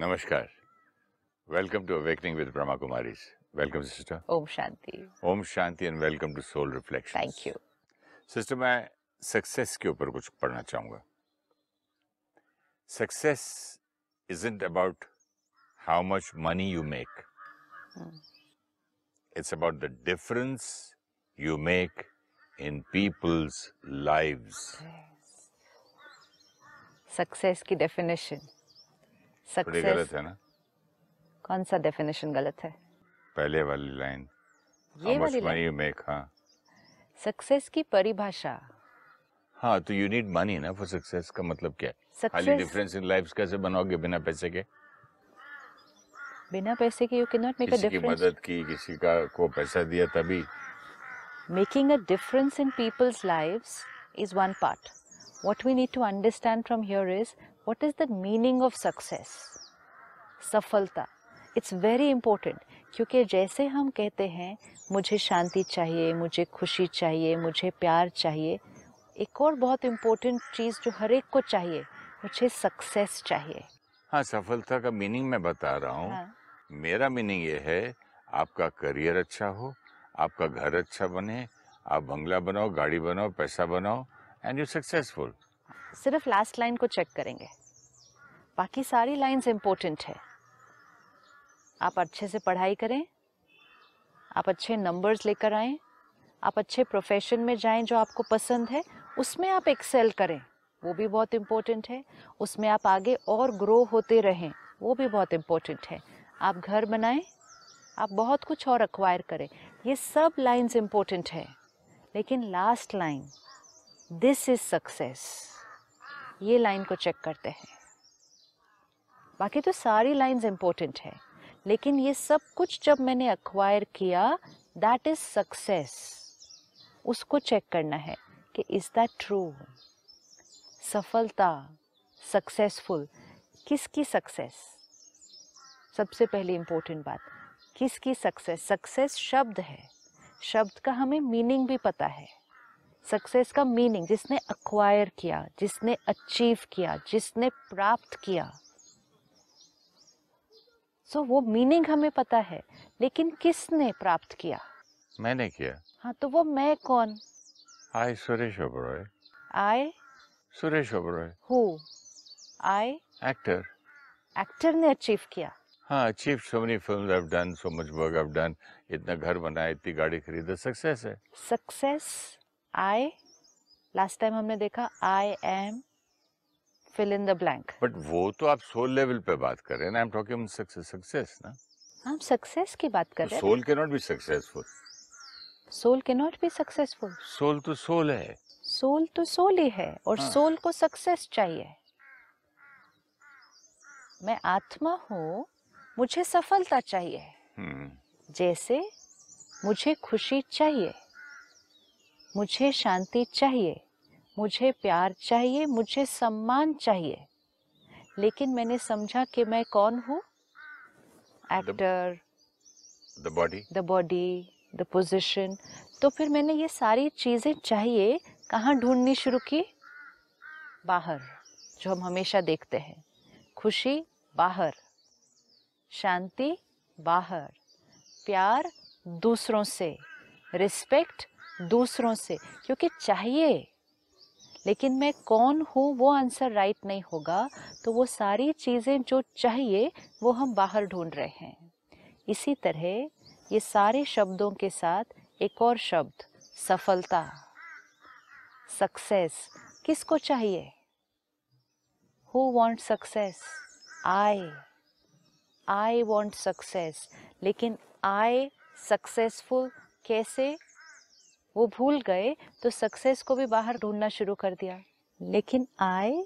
नमस्कार। Welcome to awakening with Brahma Kumaris welcome sister Om Shanti. Om Shanti and welcome to soul reflection thank you sister मैं success के ऊपर कुछ पढ़ना चाहूँगा। Success isn't about how much money you make it's about the difference you make in people's lives success की definition success गलत है ना? कौन सा डेफिनेशन गलत है? पहले वाली लाइन ये वाली you make हाँ सक्सेस की परिभाषा। हाँ तो यू नीड मनी ना फॉर सक्सेस का मतलब क्या? है खाली डिफरेंस इन लाइफ कैसे बनाओगे बिना पैसे के? बिना पैसे के you can not make a किसी की मदद की किसी का को पैसा दिया तभी। Making a difference in people's lives is one part. What we need to understand from here is what is the meaning of success? सफलता इट्स वेरी इम्पोर्टेंट क्योंकि जैसे हम कहते हैं मुझे शांति चाहिए मुझे खुशी चाहिए मुझे प्यार चाहिए एक और बहुत इम्पोर्टेंट चीज़ जो हर एक को चाहिए मुझे सक्सेस चाहिए। हाँ सफलता का मीनिंग मैं बता रहा हूँ। हाँ, मेरा मीनिंग ये है आपका करियर अच्छा हो आपका घर अच्छा बने आप बंगला बनाओ गाड़ी बनाओ पैसा बनाओ एंड यू सक्सेसफुल सिर्फ़ लास्ट लाइन को चेक करेंगे। बाकी सारी लाइंस इम्पोर्टेंट है। आप अच्छे से पढ़ाई करें। आप अच्छे नंबर्स लेकर आएँ। आप अच्छे प्रोफेशन में जाएँ जो आपको पसंद है, उसमें आप एक्सेल करें। वो भी बहुत इम्पोर्टेंट है। उसमें आप आगे और ग्रो होते रहें। वो भी बहुत इम्पोर्टेंट है। आप घर बनाएँ। आप बहुत कुछ और अक्वायर करें। ये सब लाइंस इम्पोर्टेंट है। लेकिन last line this is success ये लाइन को चेक करते हैं। बाकी तो सारी लाइंस इम्पोर्टेंट है। लेकिन ये सब कुछ जब मैंने अक्वायर किया दैट इज़ सक्सेस उसको चेक करना है कि इज़ दैट ट्रू सफलता सक्सेसफुल किसकी सक्सेस सबसे पहली इम्पोर्टेंट बात, किसकी सक्सेस सक्सेस शब्द है। शब्द का हमें मीनिंग भी पता है। सक्सेस का मीनिंग जिसने अक्वायर किया जिसने अचीव किया जिसने प्राप्त किया। सो so, वो मीनिंग हमें पता है लेकिन किसने प्राप्त किया? मैंने किया। हाँ तो वो मैं कौन? Hi Suresh Oberoi. I Suresh Oberoi. Who I actor actor ने अचीव किया। हाँ achieve so many films I have done so much work I have done इतना घर बनाया इतनी गाड़ी खरीदा सक्सेस है। सक्सेस आई लास्ट टाइम हमने देखा I am fill in the blank but वो तो आप सोल लेवल पे बात कर रहे हैं I am talking success success ना? हम सक्सेस की बात कर रहे हैं। Soul can not be successful soul can not be successful soul तो सोल है। सोल तो सोल ही है और हाँ। सोल को सक्सेस चाहिए। मैं आत्मा हूँ मुझे सफलता चाहिए। हम्म। जैसे मुझे खुशी चाहिए। मुझे शांति चाहिए मुझे प्यार चाहिए मुझे सम्मान चाहिए। लेकिन मैंने समझा कि मैं कौन हूँ? Actor the body the body the position तो फिर मैंने ये सारी चीज़ें चाहिए कहाँ ढूंढनी शुरू की? बाहर जो हम हमेशा देखते हैं। खुशी बाहर। शांति बाहर। प्यार दूसरों से। रिस्पेक्ट दूसरों से, क्योंकि चाहिए। लेकिन मैं कौन हूँ वो आंसर राइट नहीं होगा। तो वो सारी चीज़ें जो चाहिए, वो हम बाहर ढूंढ रहे हैं। इसी तरह ये सारे शब्दों के साथ एक और शब्द, सफलता। सक्सेस किसको चाहिए? Who want success I I want success लेकिन आई सक्सेसफुल कैसे? वो भूल गए तो सक्सेस को भी बाहर ढूंढना शुरू कर दिया। लेकिन आई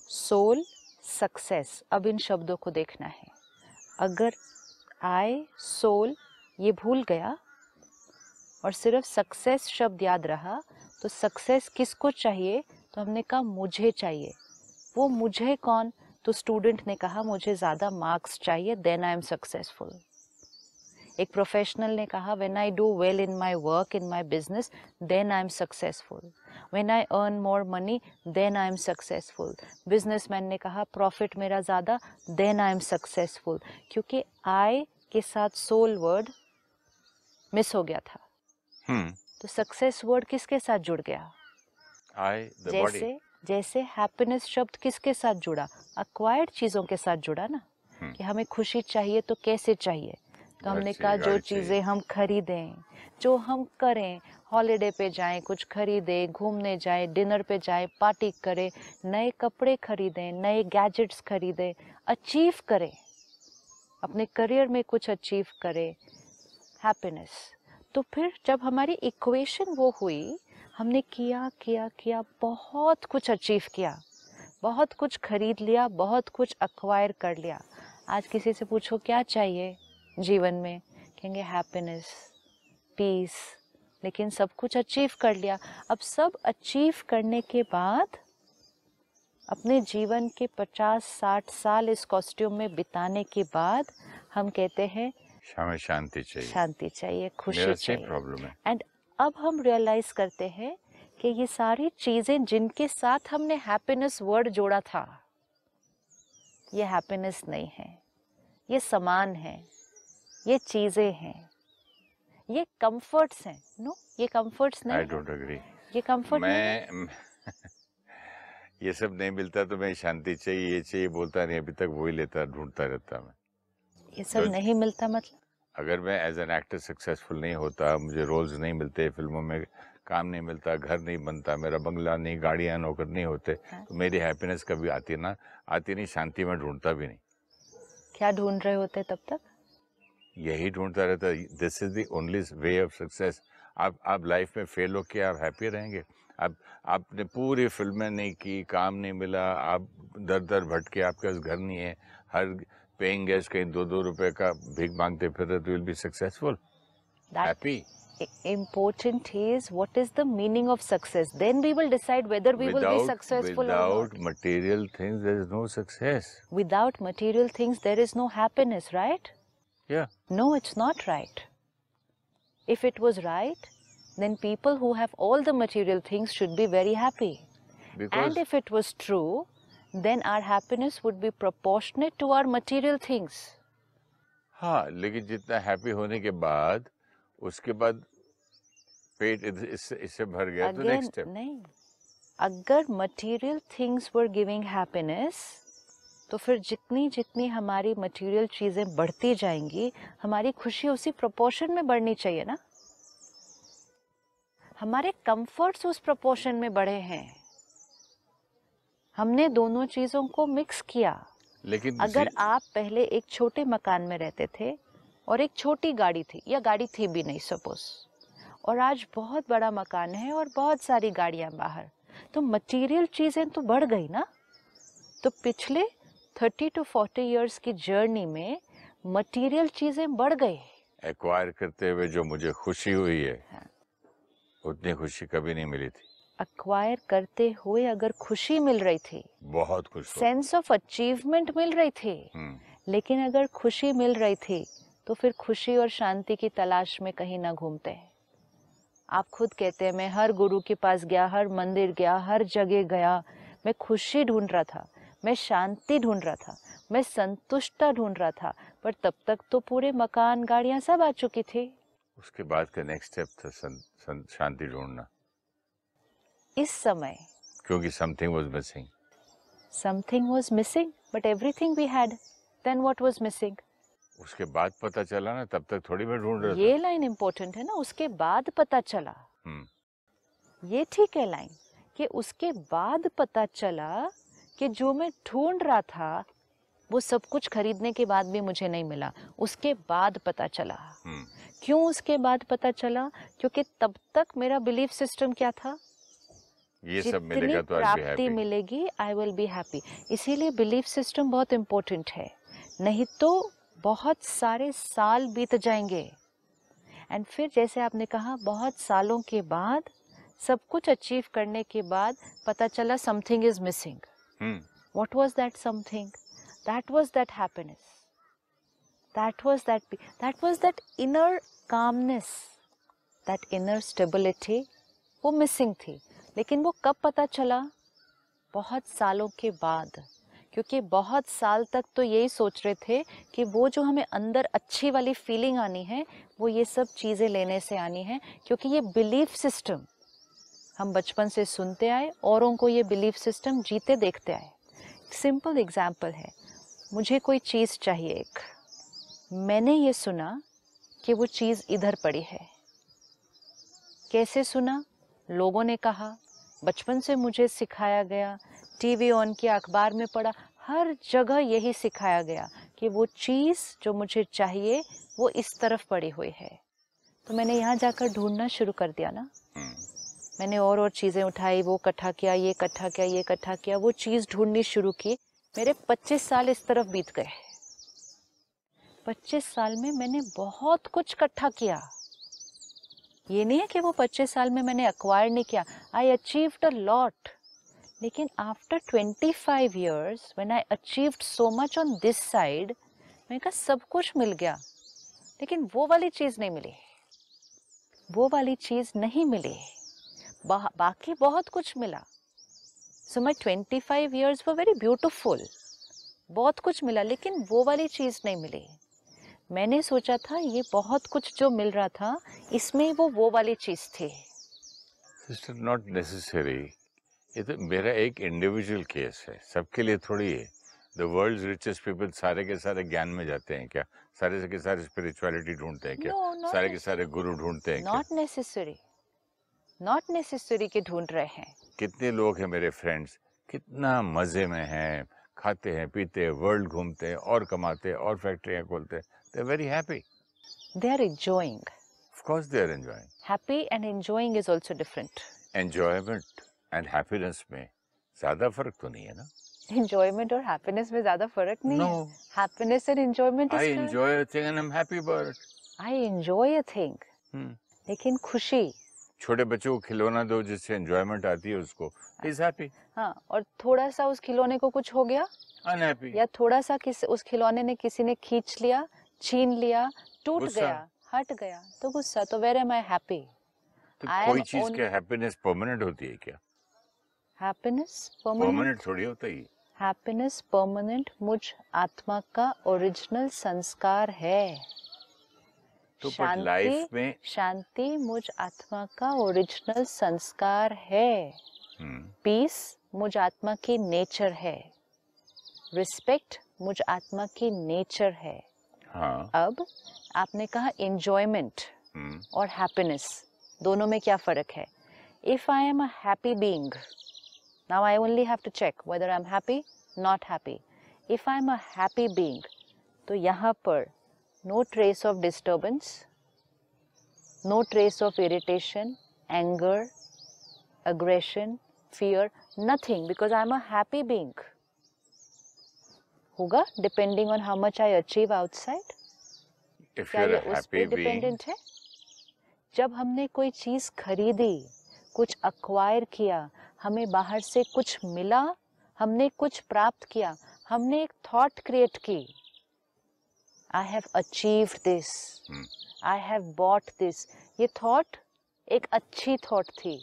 सोल सक्सेस अब इन शब्दों को देखना है। अगर आई सोल ये भूल गया, और सिर्फ़ सक्सेस शब्द याद रहा तो सक्सेस किसको चाहिए? तो हमने कहा, मुझे चाहिए। वो मुझे कौन? तो स्टूडेंट ने कहा, मुझे ज़्यादा मार्क्स चाहिए देन आई एम सक्सेसफुल एक प्रोफेशनल ने कहा when I do well in my work in my business then I am successful when I earn more money then I am successful businessman ने कहा प्रॉफिट मेरा ज़्यादा then I am successful क्योंकि आई के साथ सोल वर्ड मिस हो गया था। Hmm. तो सक्सेस वर्ड किसके साथ जुड़ गया? I, the body. जैसे जैसे हैप्पीनेस शब्द किसके साथ जुड़ा? अक्वायर्ड चीज़ों के साथ जुड़ा ना? हम्म। कि हमें खुशी चाहिए तो कैसे चाहिए? तो हमने कहा जो चीज़ें। हम खरीदें जो हम करें हॉलीडे पे जाएँ कुछ खरीदें घूमने जाएँ डिनर पे जाएँ पार्टी करें नए कपड़े खरीदें नए गैजेट्स खरीदें अचीव करें। अपने करियर में कुछ अचीव करें। हैप्पीनेस तो फिर जब हमारी इक्वेशन वो हुई हमने किया किया किया बहुत कुछ अचीव किया। बहुत कुछ खरीद लिया बहुत कुछ अक्वायर कर लिया। आज किसी से पूछो क्या चाहिए? जीवन में कहेंगे हैप्पीनेस पीस लेकिन सब कुछ अचीव कर लिया। अब सब अचीव करने के बाद अपने जीवन के 50-60 साल इस कॉस्ट्यूम में बिताने के बाद हम कहते हैं हमें शांति चाहिए। शांति चाहिए खुशी चाहिए। प्रॉब्लम है। एंड अब हम रियलाइज़ करते हैं कि ये सारी चीज़ें जिनके साथ हमने हैप्पीनेस वर्ड जोड़ा था ये हैप्पीनेस नहीं है ये समान है। ये चीज़ें हैं ये कंफर्ट्स हैं नो ये कंफर्ट्स नहीं आई डोंट एग्री ये कंफर्ट मैं ये सब नहीं मिलता तो मैं शांति चाहिए ये चाहिए बोलता नहीं अभी तक वही लेता ढूंढता रहता मैं। ये सब तो- नहीं मिलता मतलब। अगर मैं एज एन एक्टर सक्सेसफुल नहीं होता मुझे रोल्स नहीं मिलते फ़िल्मों में काम नहीं मिलता घर नहीं बनता मेरा बंगला नहीं गाड़ियाँ नौकर नहीं होते हाँ। तो मेरी हैप्पीनेस कभी आती ना आती नहीं शांति में ढूंढता भी नहीं। क्या ढूंढ रहे होते तब तक? यही ढूंढता रहता है this is the only way of success आप आप लाइफ में फेल हो के आप हैप्पी रहेंगे आप आपने पूरी फ़िल्में नहीं की काम नहीं मिला आप दर दर भटके आपके पास घर नहीं है हर पेइंग गेस्ट कहीं दो दो रुपए का भीख मांगते फिर रहे तो will be successful happy important is what is the meaning of success then we will decide whether we without, will be successful or not without material things there is no success without material things there is no happiness right yeah no it's not right if it was right then people who have all the material things should be very happy because and if it was true then our happiness would be proportionate to our material things हाँ लेकिन जितना happy होने के बाद उसके बाद पेट इस- इससे इससे भर गया तो again नेक्स्ट स्टेप नहीं अगर material things were giving happiness तो फिर जितनी जितनी हमारी मटेरियल चीज़ें बढ़ती जाएँगी हमारी खुशी उसी प्रोपोर्शन में बढ़नी चाहिए ना? हमारे कंफर्ट्स उस प्रोपोर्शन में बढ़े हैं। हमने दोनों चीज़ों को मिक्स किया। लेकिन अगर आप पहले एक छोटे मकान में रहते थे और एक छोटी गाड़ी थी या गाड़ी थी भी नहीं सपोज़ और आज बहुत बड़ा मकान है और बहुत सारी गाड़ियाँ बाहर। तो मटेरियल चीज़ें तो बढ़ गई ना? तो पिछले थर्टी टू फोर्टी इयर्स की जर्नी में मटेरियल चीज़ें बढ़ गई। एक्वायर करते हुए जो मुझे खुशी हुई है हाँ। उतनी खुशी कभी नहीं मिली थी। अक्वायर करते हुए अगर खुशी मिल रही थी बहुत खुश सेंस ऑफ़ अचीवमेंट मिल रही थी। हम्म, लेकिन अगर खुशी मिल रही थी तो फिर खुशी और शांति की तलाश में कहीं ना घूमते हैं। आप खुद कहते हैं मैं हर गुरु के पास गया हर मंदिर गया हर जगह गया मैं खुशी ढूंढ रहा था। मैं शांति ढूंढ रहा था मैं संतुष्टता ढूंढ रहा था पर तब तक तो पूरे मकान गाड़ियाँ सब आ चुकी थी। उसके बाद का नेक्स्ट स्टेप था सं, सं, शांति ढूंढना। इस समय क्योंकि something was missing something was missing but everything we had then what was missing उसके बाद पता चला ना तब तक थोड़ी मैं ढूंढ रहा था। ये लाइन इम्पोर्टेंट है ना उसके बाद पता चला। हम्म, ये ठीक है लाइन कि उसके बाद पता चला कि जो मैं ढूंढ रहा था वो सब कुछ खरीदने के बाद भी मुझे नहीं मिला। उसके बाद पता चला। हम्म, क्यों उसके बाद पता चला? क्योंकि तब तक मेरा बिलीफ सिस्टम क्या था? ये सब जितनी मिलेगा तो प्राप्ति मिलेगी आई विल बी हैप्पी इसीलिए बिलीफ सिस्टम बहुत इम्पोर्टेंट है। नहीं तो बहुत सारे साल बीत जाएँगे। एंड फिर जैसे आपने कहा बहुत सालों के बाद सब कुछ अचीव करने के बाद पता चला something is missing hmm, what was that something that was that happiness that was that that was that inner calmness that inner stability वो मिसिंग थी लेकिन वो कब पता चला बहुत सालों के बाद क्योंकि बहुत साल तक तो यही सोच रहे थे कि वो जो हमें अंदर अच्छी वाली फीलिंग आनी है वो ये सब चीज़ें लेने से आनी है क्योंकि ये बिलीफ सिस्टम हम बचपन से सुनते आए औरों को ये बिलीफ सिस्टम जीते देखते आए। सिंपल एग्ज़ाम्पल है। मुझे कोई चीज़ चाहिए एक। मैंने ये सुना कि वो चीज़ इधर पड़ी है। कैसे सुना? लोगों ने कहा बचपन से मुझे सिखाया गया टीवी ऑन किया अखबार में पढ़ा हर जगह यही सिखाया गया कि वो चीज़ जो मुझे चाहिए वो इस तरफ़ पड़ी हुई है। तो मैंने यहाँ जाकर ढूंढना शुरू कर दिया ना। हम्म, मैंने और और चीज़ें उठाई, वो इकट्ठा किया, ये इकट्ठा किया, ये इकट्ठा किया, वो चीज़ ढूंढनी शुरू की। मेरे 25 साल इस तरफ़ बीत गए। 25 साल में मैंने बहुत कुछ इकट्ठा किया। ये नहीं है कि वो 25 साल में मैंने अक्वायर नहीं किया। आई अचीव्ड अ लॉट लेकिन after 25 five years when I achieved so much on this side मैंने कहा, सब कुछ मिल गया। लेकिन वो वाली चीज़ नहीं मिली। वो वाली चीज़ नहीं मिली। बा, बाकी बहुत कुछ मिला। So my twenty five years वो वेरी ब्यूटिफुल बहुत कुछ मिला लेकिन वो वाली चीज़ नहीं मिली। मैंने सोचा था ये बहुत कुछ जो मिल रहा था इसमें वो वो वाली चीज़ थी। सिस्टर नॉट नेसेसरी ये तो मेरा एक इंडिविजुअल केस है। सबके लिए थोड़ी है। द वर्ल्ड रिचेस्ट पीपल सारे के सारे ज्ञान में जाते हैं क्या? सारे से के सारे स्पिरिचुअलिटी ढूंढते हैं क्या? No, सारे के सारे गुरु ढूंढते हैं नॉट नेसेसरी नॉट नेसेसरी के ढूंढ रहे हैं। कितने लोग हैं मेरे फ्रेंड्स कितना मज़े में हैं। खाते हैं पीते हैं वर्ल्ड घूमते हैं और कमाते हैं और फैक्ट्रियाँ खोलते हैं। They are very happy they are enjoying of course they are enjoying happy and enjoying is also different enjoyment and happiness में ज़्यादा फ़र्क तो नहीं है ना? एंजॉयमेंट और हैप्पीनेस में ज़्यादा फ़र्क नहीं है। No happiness and enjoyment I is enjoy a thing and I am happy it I enjoy a thing. लेकिन खुशी छोटे बच्चों को खिलौना दो जिससे एंजॉयमेंट आती है उसको। इज़ हैप्पी हाँ और थोड़ा सा उस खिलौने को कुछ हो गया? अनहैप्पी या थोड़ा सा किस उस खिलौने ने किसी ने खींच लिया छीन लिया टूट गया हट गया? तो गुस्सा तो वेर एम आई हैप्पी तो I कोई चीज़ only- क्या हैप्पीनेस परमानेंट होती है क्या? हैप्पीनेस परमानेंट परमानेंट थोड़ी होता ही। हैप्पीनेस परमानेंट मुझ आत्मा का ओरिजिनल संस्कार है। तो लाइफ में शांति मुझ आत्मा का ओरिजिनल संस्कार है। हम्म, पीस मुझ आत्मा की नेचर है। रिस्पेक्ट मुझ आत्मा की नेचर है। हाँ। अब आपने कहा एंजॉयमेंट हम्म, और हैप्पीनेस दोनों में क्या फ़र्क है? If I am a happy being now I only have to check whether I am happy not happy if I am a happy being तो यहाँ पर no trace of disturbance no trace of irritation anger aggression fear nothing because i'm a happy being. होगा? Depending on how much I achieve outside if क्या ये उस happy dependent है? जब हमने कोई चीज़ खरीदी कुछ अक्वायर किया हमें बाहर से कुछ मिला हमने कुछ प्राप्त किया हमने एक थॉट क्रिएट की I have achieved this I have bought this ये थॉट एक अच्छी थॉट थी।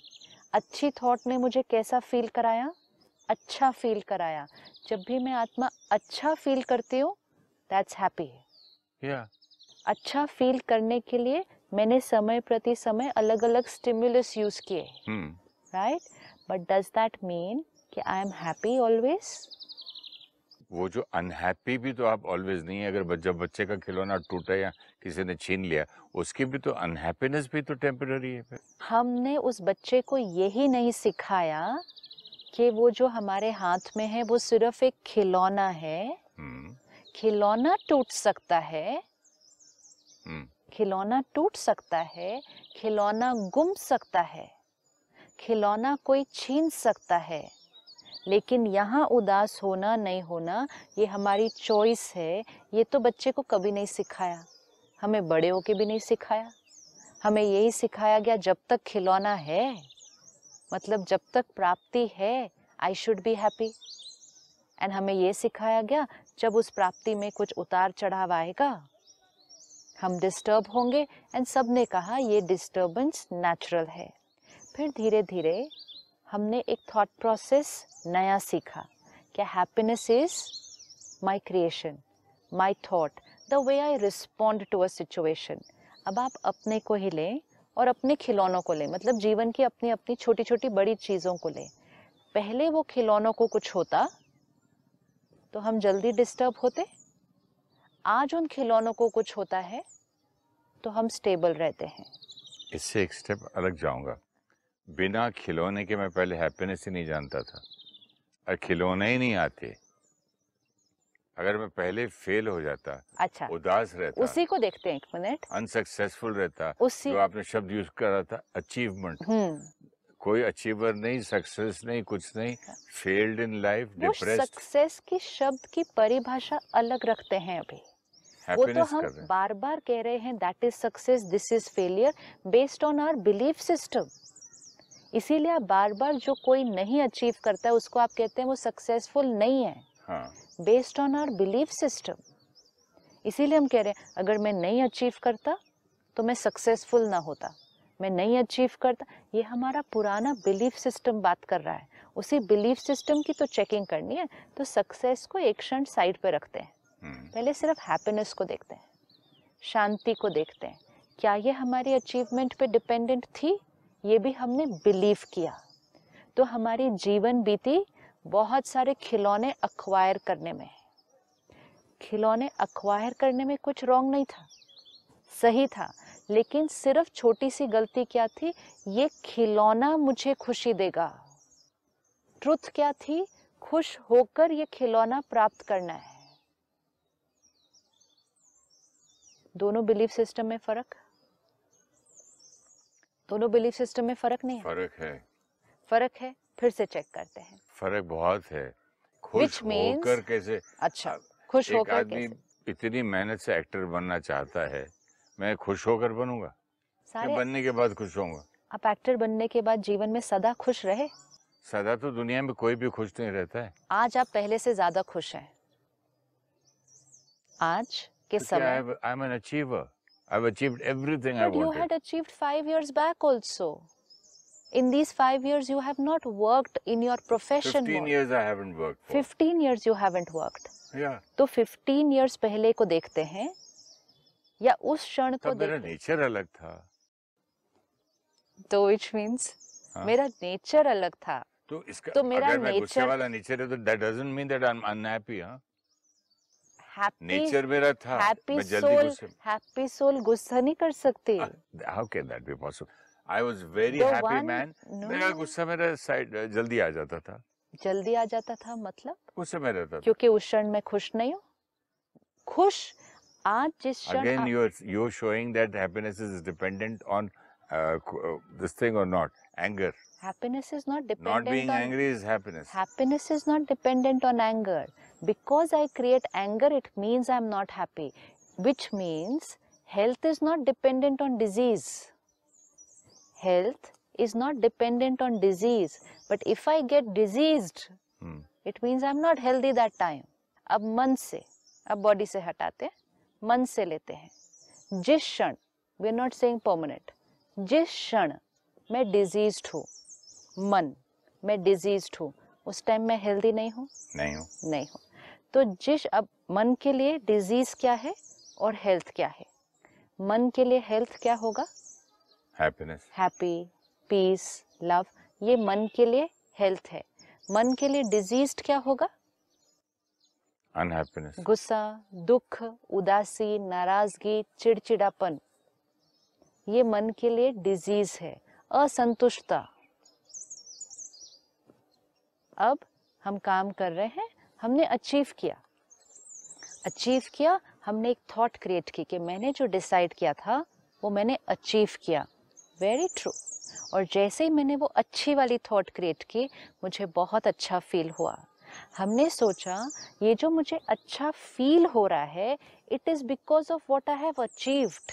अच्छी थॉट ने मुझे कैसा फील कराया? अच्छा फील कराया। जब भी मैं आत्मा अच्छा फील करती हूँ दैट्स हैप्पी yeah. अच्छा फील करने के लिए मैंने समय प्रति समय अलग अलग स्टिमुलस यूज़ किए right but does that mean कि आई एम हैप्पी ऑलवेज वो जो अनहैप्पी भी तो आप ऑलवेज नहीं है अगर जब बच्चे का खिलौना टूटा या किसी ने छीन लिया उसकी भी तो अनहैप्पीनेस भी तो टेम्पररी है हमने उस बच्चे को यही नहीं सिखाया कि वो जो हमारे हाथ में है वो सिर्फ़ एक खिलौना है। हम्म, खिलौना टूट सकता है। हम्म, खिलौना टूट सकता है खिलौना गुम सकता है खिलौना कोई छीन सकता है। लेकिन यहाँ उदास होना नहीं होना, ये हमारी चॉइस है। ये तो बच्चे को कभी नहीं सिखाया। हमें बड़े होके भी नहीं सिखाया। हमें यही सिखाया गया, जब तक खिलौना है मतलब जब तक प्राप्ति है I should be happy and हमें ये सिखाया गया, जब उस प्राप्ति में कुछ उतार चढ़ाव आएगा, हम डिस्टर्ब होंगे. एंड सबने कहा, ये डिस्टर्बेंस नेचुरल है। फिर धीरे धीरे हमने एक थॉट प्रोसेस नया सीखा। क्या happiness is my creation my thought the way I respond to a situation अब आप अपने को ही लें और अपने खिलौनों को लें मतलब जीवन की अपनी अपनी छोटी छोटी बड़ी चीज़ों को लें। पहले वो खिलौनों को कुछ होता तो हम जल्दी डिस्टर्ब होते। आज उन खिलौनों को कुछ होता है तो हम स्टेबल रहते हैं। इससे एक स्टेप अलग जाऊँगा। बिना खिलौने के मैं पहले हैप्पीनेस ही नहीं जानता था। और खिलौने ही नहीं आते। अगर मैं पहले फेल हो जाता अच्छा उदास रहता उसी को देखते हैं एक मिनट अनसक्सेसफुल रहता उसी जो आपने शब्द यूज़ करा था अचीवमेंट हम्म। कोई अचीवर नहीं सक्सेस नहीं कुछ नहीं failed in life depressed success की शब्द की परिभाषा अलग रखते हैं अभी। वो तो हम बार बार कह रहे हैं that is success this is failure based on our belief system इसीलिए आप बार बार जो कोई नहीं अचीव करता है उसको आप कहते हैं वो सक्सेसफुल नहीं है। हाँ। Based on our belief system इसीलिए हम कह रहे हैं अगर मैं नहीं अचीव करता तो मैं सक्सेसफुल ना होता। मैं नहीं अचीव करता ये हमारा पुराना बिलीफ सिस्टम बात कर रहा है। उसी बिलीफ सिस्टम की तो चेकिंग करनी है तो सक्सेस को एक क्षण साइड पे रखते हैं। हम्म, पहले सिर्फ़ हैप्पीनेस को देखते हैं शांति को देखते हैं। क्या ये हमारी अचीवमेंट पे डिपेंडेंट थी? ये भी हमने बिलीव किया। तो हमारी जीवन बीती बहुत सारे खिलौने अक्वायर करने में खिलौने अक्वायर करने में कुछ रॉन्ग नहीं था। सही था, लेकिन सिर्फ़ छोटी सी गलती क्या थी? ये खिलौना मुझे खुशी देगा। ट्रुथ क्या थी? खुश होकर ये खिलौना प्राप्त करना है। दोनों बिलीफ सिस्टम में फ़र्क? दोनों बिलीफ सिस्टम में फ़र्क नहीं है। फ़र्क है। फ़र्क है फिर से चेक करते हैं। फ़र्क बहुत है। खुश होकर कैसे? अच्छा खुश एक होकर आदमी इतनी मेहनत से एक्टर बनना चाहता है मैं खुश होकर बनूँगा? सारे बनने के बाद खुश होऊँगा। आप एक्टर बनने के बाद जीवन में सदा खुश रहे? सदा तो दुनिया में कोई भी खुश नहीं रहता है। आज आप पहले से ज़्यादा खुश हैं। आज के I समय have, I'm an achiever. I've achieved everything but I wanted. But you had achieved five years back also. In these five years, you have not worked in your profession. 15 more. years I haven't worked for. 15 years you haven't worked. Yeah. तो 15 years पहले को देखते हैं या उस क्षण को मेरा नेचर अलग था तो which means हाँ। मेरा नेचर अलग था तो इसका तो मेरा अगर मैं nature- वाला नेचर है तो that doesn't mean that I'm unhappy हाँ हैप्पी नेचर मेरा था। हैप्पी सोल हैप्पी सोल गुस्सा नहीं कर सकते। How can that be possible I was very happy man मेरा गुस्सा मेरा साइड जल्दी आ जाता था। जल्दी आ जाता था मतलब? गुस्से में रहता था। क्योंकि उस क्षण में खुश नहीं हूँ। खुश आज जिस क्षण you're you're showing that happiness is dependent on uh, qu- uh, this thing or not anger happiness is not dependent not being on angry is happiness happiness is not dependent on anger because i create anger it means i'm not happy which means health is not dependent on disease health is not dependent on disease but if i get diseased Hmm. it means i'm not healthy that time अब मन से अब body से हटाते हैं मन से लेते हैं जिस क्षण we are not saying permanent जिस क्षण मैं डिजीज्ड हूँ मन मैं डिज़ीज़ हूँ। उस टाइम मैं हेल्दी नहीं हूँ? नहीं हूँ। नहीं हूँ। तो जिस अब मन के लिए डिज़ीज़ क्या है और हेल्थ क्या है? मन के लिए हेल्थ क्या होगा? Happiness हैप्पी पीस लव ये मन के लिए हेल्थ है। मन के लिए डिज़ीज़ क्या होगा? Unhappiness गुस्सा दुख उदासी नाराज़गी चिड़चिड़ापन ये मन के लिए डिज़ीज़ है। असंतुष्टता। अब हम काम कर रहे हैं हमने अचीव किया। अचीव किया हमने एक थॉट क्रिएट की कि मैंने जो डिसाइड किया था वो मैंने अचीव किया। वेरी ट्रू और जैसे ही मैंने वो अच्छी वाली थॉट क्रिएट की मुझे बहुत अच्छा फील हुआ। हमने सोचा ये जो मुझे अच्छा फील हो रहा है it is because of what I have achieved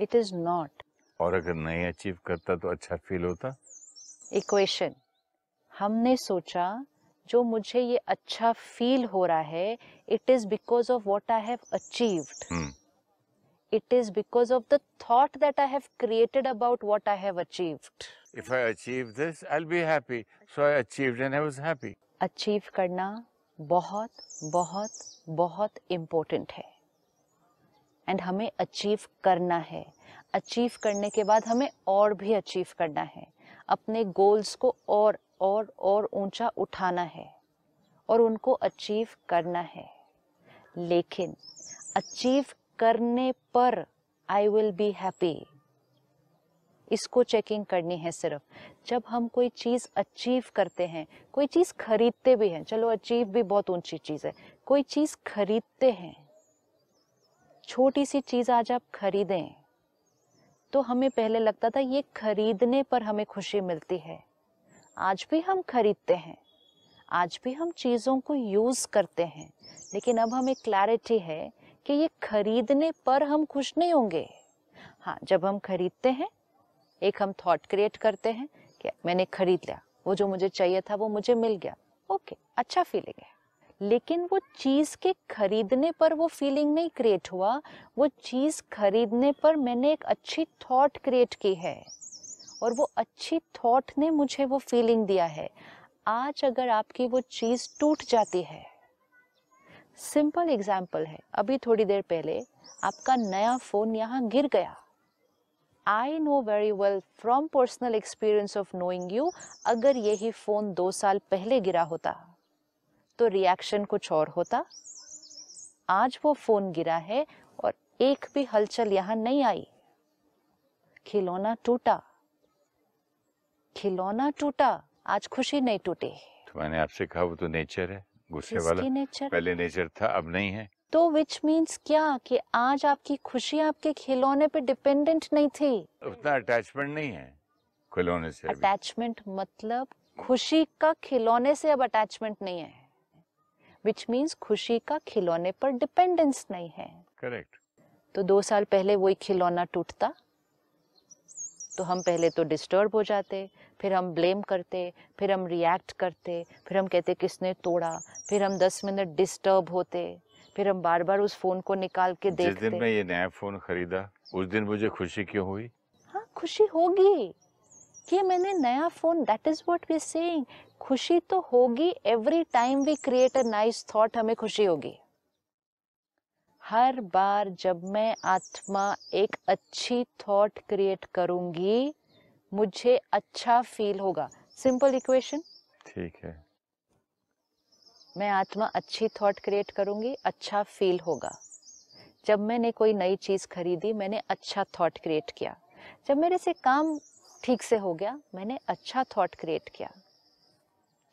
it is not और अगर नहीं अचीव करता तो अच्छा फील होता? इक्वेशन हमने सोचा जो मुझे ये अच्छा फील हो रहा है it is because of what I have achieved it is because of the thought that I have created about what I have achieved if I achieve this I be happy so I achieved and I was happy achieve करना बहुत बहुत बहुत important है. And हमें achieve करना है. Achieve करने के बाद हमें और भी अचीव करना है. अपने गोल्स को और और और ऊँचा उठाना है और उनको अचीव करना है। लेकिन अचीव करने पर आई विल बी हैप्पी इसको चेकिंग करनी है सिर्फ़। जब हम कोई चीज़ अचीव करते हैं, कोई चीज़ खरीदते भी हैं, चलो अचीव भी बहुत ऊँची चीज़ है, कोई चीज़ खरीदते हैं, छोटी सी चीज़ आज आप खरीदें तो हमें पहले लगता था ये खरीदने पर हमें खुशी मिलती है। आज भी हम खरीदते हैं। आज भी हम चीज़ों को यूज़ करते हैं। लेकिन अब हमें क्लैरिटी है कि ये खरीदने पर हम खुश नहीं होंगे। हाँ जब हम खरीदते हैं, एक हम थॉट क्रिएट करते हैं कि मैंने खरीद लिया। वो जो मुझे चाहिए था, वो मुझे मिल गया। ओके अच्छा फीलिंग है। लेकिन वो चीज़ के खरीदने पर वो फीलिंग नहीं क्रिएट हुआ। वो चीज़ खरीदने पर मैंने एक अच्छी थॉट क्रिएट की है। और वो अच्छी थॉट ने मुझे वो फीलिंग दिया है। आज अगर आपकी वो चीज़ टूट जाती है सिंपल एग्ज़ाम्पल है। अभी थोड़ी देर पहले आपका नया फ़ोन यहाँ गिर गया। I know very well from personal experience of knowing you अगर यही फ़ोन दो साल पहले गिरा होता तो रिएक्शन कुछ और होता। आज वो फ़ोन गिरा है और एक भी हलचल यहाँ नहीं आई। खिलौना टूटा। खिलौना टूटा आज खुशी नहीं टूटी। तो मैंने आपसे कहा वो तो नेचर है गुस्से वाला। नेचर पहले नेचर था अब नहीं है। तो विच मीन्स क्या कि आज आपकी खुशी आपके खिलौने पे डिपेंडेंट नहीं थी? उतना अटैचमेंट नहीं है खिलौने से अटैचमेंट मतलब खुशी का खिलौने से अब अटैचमेंट नहीं है। विच मीन्स खुशी का खिलौने पर डिपेंडेंस नहीं है। करेक्ट तो दो साल पहले वही खिलौना टूटता तो हम पहले तो डिस्टर्ब हो जाते फिर हम ब्लेम करते फिर हम रिएक्ट करते फिर हम कहते किसने तोड़ा फिर हम दस मिनट डिस्टर्ब होते फिर हम बार बार उस फ़ोन को निकाल के देखते जिस दिन मैं ये नया फ़ोन खरीदा उस दिन मुझे खुशी क्यों हुई? हाँ खुशी होगी। कि मैंने नया phone that is what we saying खुशी तो होगी every time we create a nice thought हमें खुशी होगी। हर बार जब मैं आत्मा एक अच्छी थॉट क्रिएट करूँगी मुझे अच्छा फील होगा। सिंपल इक्वेशन ठीक है। मैं आत्मा अच्छी थॉट क्रिएट करूँगी अच्छा फील होगा। जब मैंने कोई नई चीज़ खरीदी मैंने अच्छा थॉट क्रिएट किया। जब मेरे से काम ठीक से हो गया मैंने अच्छा थॉट क्रिएट किया।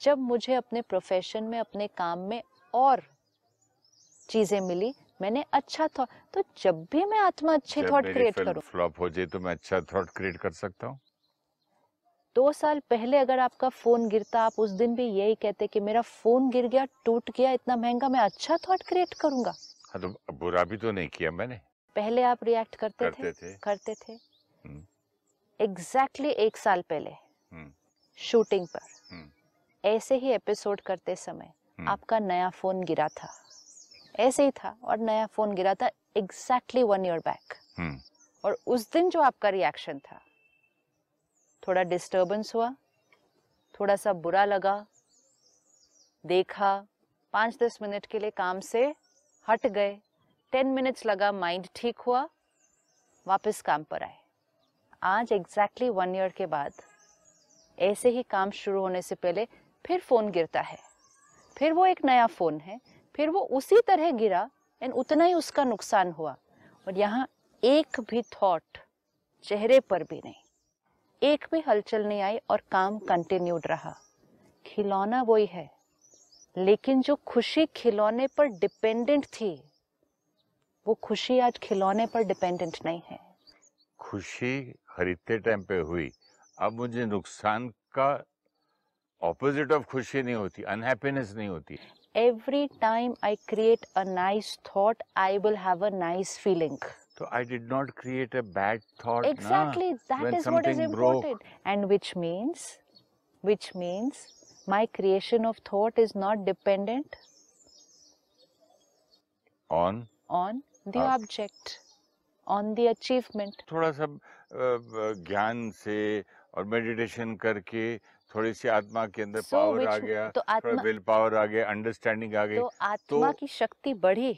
जब मुझे अपने प्रोफेशन में अपने काम में और चीज़ें मिली मैंने अच्छा थॉट तो जब भी मैं आत्मा अच्छे थॉट क्रिएट करूँ। फ्लॉप हो जाए तो मैं अच्छा थॉट क्रिएट कर सकता हूँ? दो साल पहले अगर आपका फ़ोन गिरता आप उस दिन भी यही कहते कि मेरा फ़ोन गिर गया टूट गया इतना महँगा मैं अच्छा थॉट क्रिएट करूँगा। हाँ तो बुरा भी तो नहीं किया मैंने। पहले आप रिएक्ट करते थे करते थे। करते थे। हम्म। एग्जैक्टली exactly एक साल पहले। हम्म, शूटिंग पर। हम्म, ऐसे ही एपिसोड करते समय हम्म। आपका नया फ़ोन गिरा था। ऐसे ही था और नया फ़ोन गिरा था एग्जैक्टली वन ईयर बैक और उस दिन जो आपका रिएक्शन था थोड़ा डिस्टरबेंस हुआ थोड़ा सा बुरा लगा देखा पाँच दस मिनट के लिए काम से हट गए टेन मिनट्स लगा माइंड ठीक हुआ वापस काम पर आए। आज एग्जैक्टली वन ईयर के बाद ऐसे ही काम शुरू होने से पहले फिर फ़ोन गिरता है। फिर वो एक नया फ़ोन है फिर वो उसी तरह गिरा एंड उतना ही उसका नुकसान हुआ। और यहाँ एक भी थॉट चेहरे पर भी नहीं। एक भी हलचल नहीं आई और काम कंटिन्यूड रहा। खिलौना वही है, लेकिन जो खुशी खिलौने पर डिपेंडेंट थी, वो खुशी आज खिलौने पर डिपेंडेंट नहीं है। खुशी खरीदते टाइम पे हुई। अब मुझे नुकसान का ऑपोजिट ऑफ़ खुशी नहीं होती अनहैप्पीनेस नहीं होती। every time I create a nice thought, I will have a nice feeling. तो I did not create a bad thought Exactly, that when is what is something broke. important. And which means, which means my creation of thought is not dependent on on the Ah. object, on the achievement. थोड़ा सा अ, अ, ज्ञान से और meditation करके थोड़ी सी आत्मा के अंदर So पावर आ गया तो आत्मा विल पावर आ गया अंडरस्टैंडिंग आ गई। तो आत्मा तो- की शक्ति बढ़ी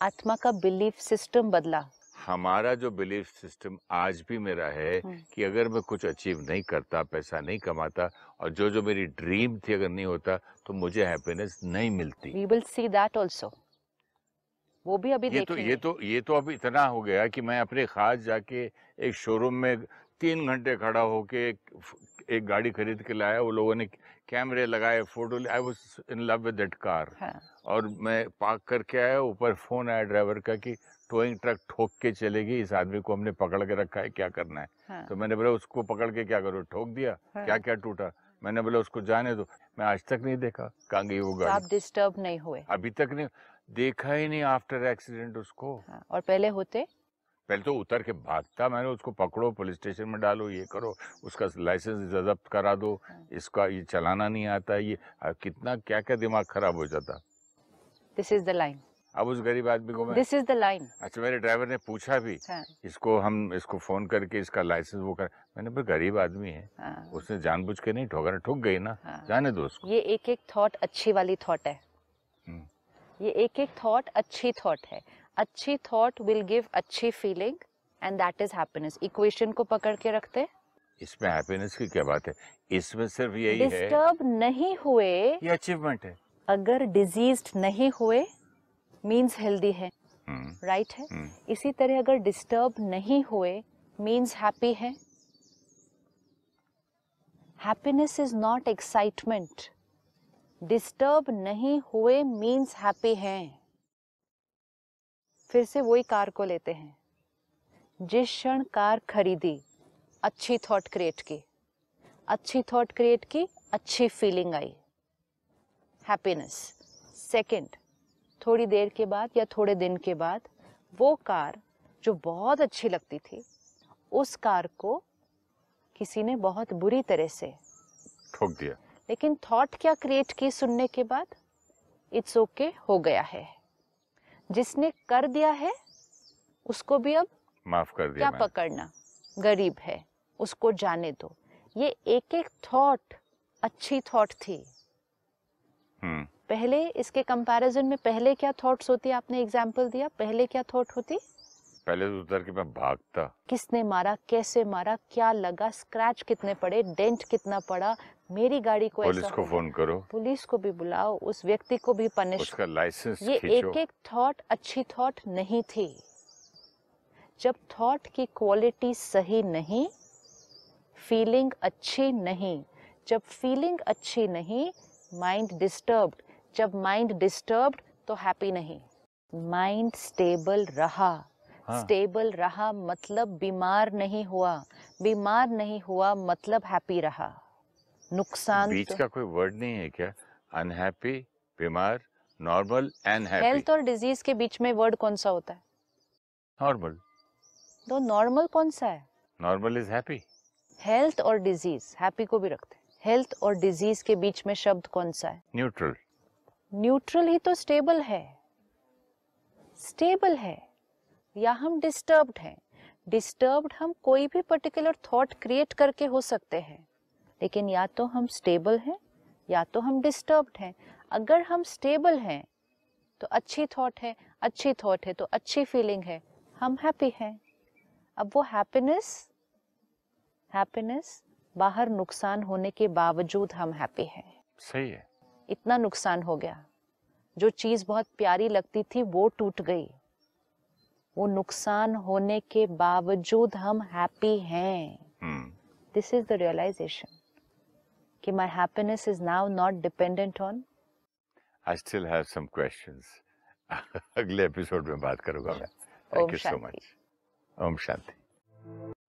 आत्मा का बिलीफ सिस्टम बदला। हमारा जो बिलीफ सिस्टम आज भी मेरा है हम्म। कि अगर मैं कुछ अचीव नहीं करता पैसा नहीं कमाता और जो जो मेरी ड्रीम थी अगर नहीं होता तो मुझे हैप्पीनेस नहीं मिलती। We will see that also वो भी अभी ये तो ये तो ये तो अब इतना हो गया कि मैं अपने खास जाके एक शोरूम में तीन घंटे खड़ा होके एक, एक गाड़ी खरीद के लाया वो लोगों ने कैमरे लगाए photo I was in love with that car. हाँ, और मैं पार्क करके आया ऊपर फ़ोन आया ड्राइवर का कि टोइंग ट्रक ठोक के चलेगी इस आदमी को हमने पकड़ के रखा है क्या करना है? हाँ, तो मैंने बोला उसको पकड़ के क्या करो ठोक दिया हाँ। क्या क्या टूटा? मैंने बोला उसको जाने दो। मैं आज तक नहीं देखा कहाँ गई वो तो आप डिस्टर्ब नहीं हुए। अभी तक नहीं देखा ही नहीं आफ्टर एक्सीडेंट उसको। हाँ, और पहले होते? पहले तो उतर के भागता मैंने उसको पकड़ो पुलिस स्टेशन में डालो ये करो उसका लाइसेंस जब्त करा दो हाँ। इसका ये चलाना नहीं आता ये कितना क्या क्या दिमाग खराब हो जाता। दिस इज़ द लाइन अब उस गरीब आदमी को मैं दिस इज़ द लाइन अच्छा मेरे ड्राइवर ने पूछा भी हाँ, इसको हम इसको फ़ोन करके इसका लाइसेंस वो कर मैंने बोला गरीब आदमी है हाँ, उसने जानबूझ के नहीं ठोका ठुक गई ना हाँ। जाने दो उसको। ये एक एक थॉट अच्छी वाली थॉट है। हम्म। ये एक एक थॉट अच्छी थॉट है। अच्छी थॉट विल गिव अच्छी feeling and that is happiness equation को पकड़ के रखते इसमें हैप्पीनेस की क्या बात है? इसमें सिर्फ़ यही है। डिस्टर्ब नहीं हुए ये अचीवमेंट है। अगर डिज़ीज़ नहीं हुए मींस हेल्दी है। हम्म, राइट है? हम्म, इसी तरह अगर डिस्टर्ब नहीं हुए मींस हैप्पी है। Happiness is not excitement disturb नहीं हुए मींस हैप्पी हैं। फिर से वही कार को लेते हैं। जिस क्षण कार खरीदी अच्छी थॉट क्रिएट की। अच्छी थॉट क्रिएट की अच्छी फीलिंग आई। हैप्पीनेस सेकंड थोड़ी देर के बाद या थोड़े दिन के बाद वो कार जो बहुत अच्छी लगती थी उस कार को किसी ने बहुत बुरी तरह से ठोक दिया। लेकिन थॉट क्या क्रिएट की सुनने के बाद? इट्स ओके okay, हो गया है। जिसने कर दिया है उसको भी अब माफ़ कर दिया क्या पकड़ना? गरीब है उसको जाने दो। ये एक एक थॉट अच्छी थॉट थी। हम्म, पहले इसके कंपैरिजन में पहले क्या थॉट्स होती? आपने एग्जांपल दिया पहले क्या थॉट होती? पहले तो उतर के मैं भागता। किसने मारा कैसे मारा क्या लगा स्क्रैच कितने पड़े डेंट कितना पड़ा मेरी गाड़ी को पुलिस को फ़ोन करो। पुलिस को भी बुलाओ उस व्यक्ति को भी पनिश उसका लाइसेंस ये एक एक थॉट अच्छी थॉट नहीं थी। जब थॉट की क्वालिटी सही नहीं फीलिंग अच्छी नहीं जब फीलिंग अच्छी नहीं माइंड डिस्टर्ब्ड जब माइंड डिस्टर्ब्ड तो हैप्पी नहीं। माइंड स्टेबल रहा। हाँ। स्टेबल रहा मतलब बीमार नहीं हुआ। बीमार नहीं हुआ मतलब हैप्पी रहा। नुकसान बीच तो का कोई वर्ड नहीं है क्या? अनहैप्पी बीमार नॉर्मल एंड हैप्पी। हेल्थ और डिज़ीज़ के बीच में वर्ड कौन सा होता है? नॉर्मल। तो नॉर्मल कौन सा है? Normal is happy. हेल्थ और डिज़ीज़ हैप्पी को भी रखते हैं। हेल्थ और डिज़ीज़ के बीच में शब्द कौन सा है? न्यूट्रल। न्यूट्रल ही तो स्टेबल है। स्टेबल है। या हम डिस्टर्ब्ड हैं। डिस्टर्ब्ड हम कोई भी पर्टिकुलर थॉट क्रिएट करके हो सकते हैं। लेकिन या तो हम स्टेबल हैं या तो हम डिस्टर्ब्ड हैं। अगर हम स्टेबल हैं तो अच्छी थॉट है अच्छी थॉट है तो अच्छी फीलिंग है। हम हैप्पी हैं। अब वो हैप्पीनेस हैप्पीनेस बाहर नुकसान होने के बावजूद हम हैप्पी हैं। सही है। इतना नुकसान हो गया। जो चीज़ बहुत प्यारी लगती थी वो टूट गई। वो नुकसान होने के बावजूद हम हैप्पी हैं। दिस इज़ द रियलाइजेशन कि my happiness is now not dependent on I still have some questions अगले एपिसोड में बात करूँगा मैं। थैंक यू सो मच ओम शांति।